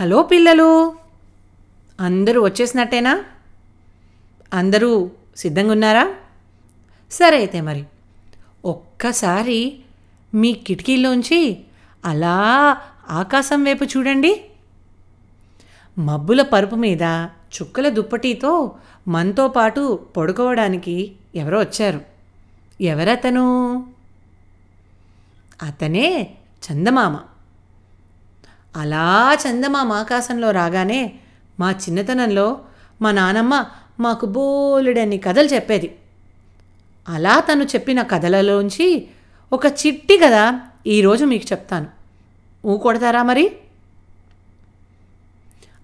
Hello పిల్లలు. అందరూ వచ్చేసినట్టేనా? అందరూ సిద్ధంగా ఉన్నారా? సరే అయితే మరి. ఒక్కసారి మీ కిటికీలోంచి అలా ఆకాశం వైపు చూడండి. మబ్బుల పరుపు మీద చుక్కల దుప్పటితో మనతో పాటు పడుకోవడానికి ఎవరో వచ్చారు. ఎవరతను? అతనే చందమామ. అలా చందమామ ఆకాశంలో రాగానే మా చిన్నతనంలో మా నానమ్మ మాకు బోలెడన్ని కథలు చెప్పేది. అలా తను చెప్పిన కథలలోంచి ఒక చిట్టి కథ ఈరోజు మీకు చెప్తాను. ఊ కొడతారా మరి?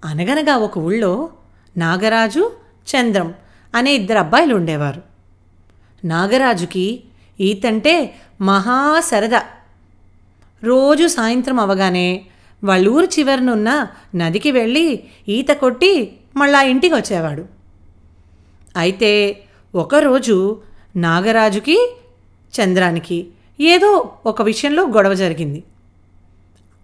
అనగనగా ఒక ఊళ్ళో నాగరాజు చంద్రం అనే ఇద్దరు అబ్బాయిలు ఉండేవారు. నాగరాజుకి ఈతంటే మహా సరదా. రోజు సాయంత్రం అవగానే వాళ్ళ ఊరు చివరనున్న నదికి వెళ్ళి ఈత కొట్టి మళ్ళా ఇంటికి వచ్చేవాడు అయితే ఒకరోజు నాగరాజుకి చంద్రానికి ఏదో ఒక విషయంలో గొడవ జరిగింది.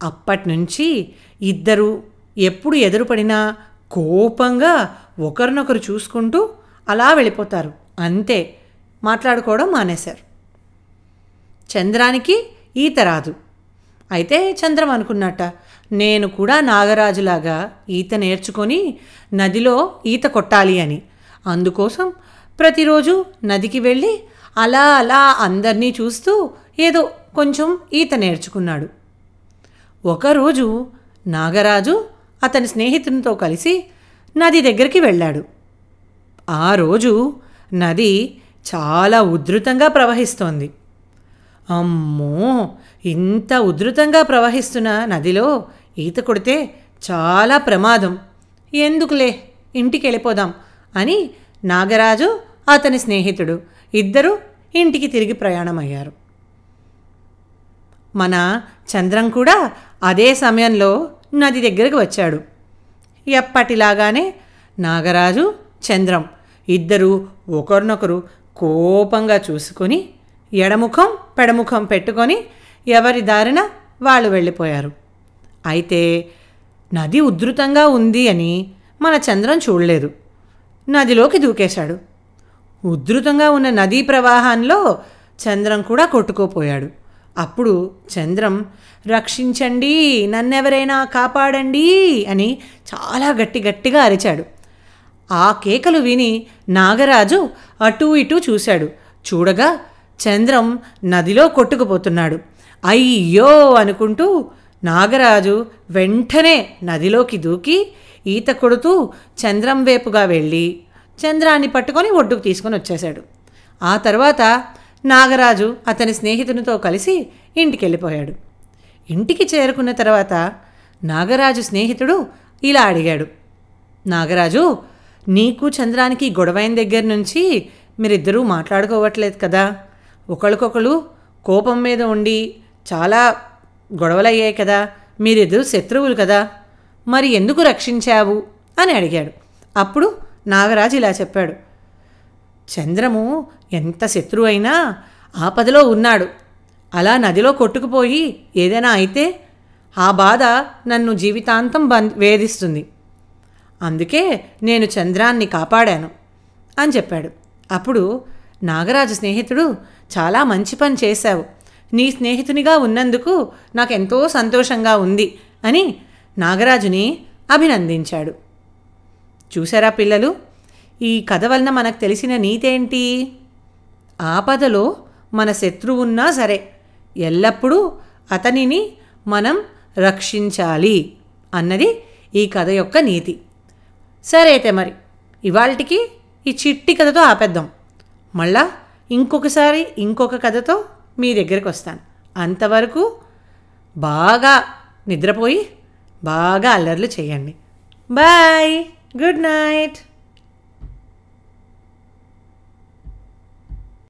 అప్పటినుంచి ఇద్దరు ఎప్పుడు ఎదురుపడినా కోపంగా ఒకరినొకరు చూసుకుంటూ అలా వెళ్ళిపోతారు. అంతే. మాట్లాడుకోవడం మానేశారు. చంద్రానికి ఈత రాదు. అయితే చంద్రం అనుకున్నట్ట నేను కూడా నాగరాజులాగా ఈత నేర్చుకొని నదిలో ఈత కొట్టాలి అని. అందుకోసం ప్రతిరోజు నదికి వెళ్ళి అలా అలా అందరినీ చూస్తూ ఏదో కొంచెం ఈత నేర్చుకున్నాడు. ఒకరోజు నాగరాజు అతని స్నేహితునితో కలిసి నది దగ్గరికి వెళ్ళాడు. ఆ రోజు నది చాలా ఉధృతంగా ప్రవహిస్తోంది. అమ్మో! ఇంత ఉధృతంగా ప్రవహిస్తున్న నదిలో ఈత కొడితే చాలా ప్రమాదం. ఎందుకులే? ఇంటికి వెళ్ళిపోదాం అని నాగరాజు అతని స్నేహితుడు ఇద్దరూ ఇంటికి తిరిగి ప్రయాణమయ్యారు. మన చంద్రం కూడా అదే సమయంలో నది దగ్గరికి వచ్చాడు. ఎప్పటిలాగానే నాగరాజు చంద్రం ఇద్దరూ ఒకరినొకరు కోపంగా చూసుకొని ఎడముఖం పెడముఖం పెట్టుకొని ఎవరి దారిన వాళ్ళు వెళ్ళిపోయారు. అయితే నది ఉధృతంగా ఉంది అని మన చంద్రం చూడలేదు. నదిలోకి దూకేశాడు. ఉధృతంగా ఉన్న నదీ ప్రవాహంలో చంద్రం కూడా కొట్టుకోపోయాడు. అప్పుడు చంద్రం రక్షించండి నన్నెవరైనా కాపాడండి అని చాలా గట్టి గట్టిగా అరిచాడు. ఆ కేకలు విని నాగరాజు అటూ ఇటూ చూశాడు. చూడగా చంద్రం నదిలో కొట్టుకుపోతున్నాడు. అయ్యో అనుకుంటూ నాగరాజు వెంటనే నదిలోకి దూకి ఈత కొడుతూ చంద్రం వైపుగా వెళ్ళి చంద్రాన్ని పట్టుకొని ఒడ్డుకు తీసుకొని వచ్చేశాడు. ఆ తర్వాత నాగరాజు అతని స్నేహితునితో కలిసి ఇంటికి వెళ్ళిపోయాడు ఇంటికి చేరుకున్న తర్వాత నాగరాజు స్నేహితుడు ఇలా అడిగాడు. నాగరాజు నీకు చంద్రానికి గొడవైన దగ్గర నుంచి మీరిద్దరూ మాట్లాడుకోవట్లేదు కదా. ఒకరికొకరు కోపం మీద ఉండి చాలా గొడవలయ్యాయి కదా మీరిద్దరు శత్రువులు కదా మరి ఎందుకు రక్షించావు? అని అడిగాడు. అప్పుడు నాగరాజు ఇలా చెప్పాడు. చంద్రము ఎంత శత్రువు అయినా ఆపదలో ఉన్నాడు. అలా నదిలో కొట్టుకుపోయి ఏదైనా అయితే ఆ బాధ నన్ను జీవితాంతం బంధ్ వేధిస్తుంది. అందుకే నేను చంద్రాన్ని కాపాడాను అని చెప్పాడు. అప్పుడు నాగరాజు స్నేహితుడు చాలా మంచి పని చేశావు. నీ స్నేహితునిగా ఉన్నందుకు నాకు ఎంతో సంతోషంగా ఉంది అని నాగరాజుని అభినందించాడు. చూసారా పిల్లలు? ఈ కథ వలన మనకు తెలిసిన నీతేంటి? ఆపదలో మన శత్రువున్నా సరే ఎల్లప్పుడూ అతనిని మనం రక్షించాలి అన్నది ఈ కథ యొక్క నీతి. సరే అయితే మరి ఇవాళకి ఈ చిట్టి కథతో ఆపేద్దాం. మళ్ళా ఇంకొకసారి ఇంకొక కథతో మీ దగ్గరికి వస్తాను. అంతవరకు బాగా నిద్రపోయి బాగా అల్లర్లు చేయండి. బాయ్. Good night.